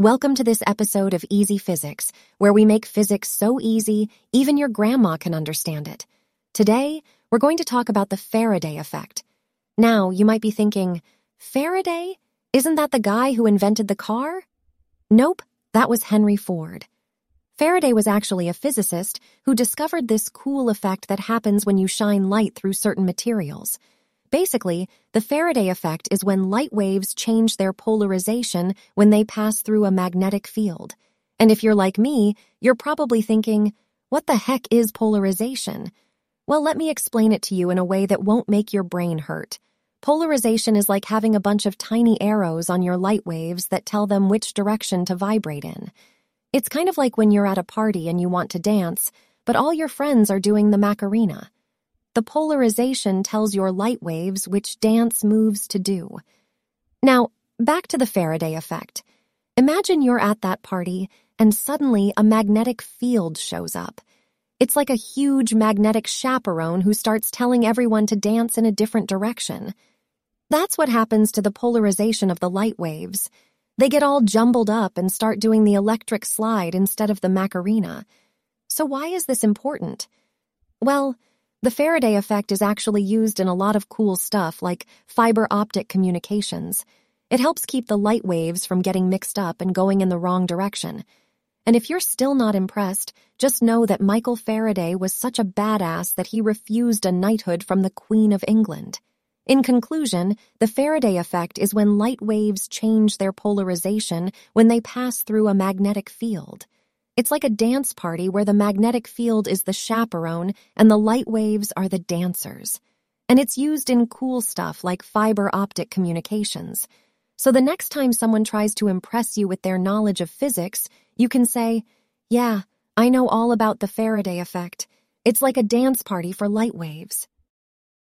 Welcome to this episode of Easy Physics, where we make physics so easy, even your grandma can understand it. Today, we're going to talk about the Faraday effect. Now, you might be thinking, Faraday? Isn't that the guy who invented the car? Nope, that was Henry Ford. Faraday was actually a physicist who discovered this cool effect that happens when you shine light through certain materials. Basically, the Faraday effect is when light waves change their polarization when they pass through a magnetic field. And if you're like me, you're probably thinking, what the heck is polarization? Well, let me explain it to you in a way that won't make your brain hurt. Polarization is like having a bunch of tiny arrows on your light waves that tell them which direction to vibrate in. It's kind of like when you're at a party and you want to dance, but all your friends are doing the Macarena. The polarization tells your light waves which dance moves to do. Now, back to the Faraday effect. Imagine you're at that party and suddenly a magnetic field shows up. It's like a huge magnetic chaperone who starts telling everyone to dance in a different direction. That's what happens to the polarization of the light waves. They get all jumbled up and start doing the electric slide instead of the Macarena. So why is this important? Well, the Faraday effect is actually used in a lot of cool stuff like fiber optic communications. It helps keep the light waves from getting mixed up and going in the wrong direction. And if you're still not impressed, just know that Michael Faraday was such a badass that he refused a knighthood from the Queen of England. In conclusion, the Faraday effect is when light waves change their polarization when they pass through a magnetic field. It's like a dance party where the magnetic field is the chaperone and the light waves are the dancers. And it's used in cool stuff like fiber optic communications. So the next time someone tries to impress you with their knowledge of physics, you can say, Yeah, I know all about the Faraday effect. It's like a dance party for light waves.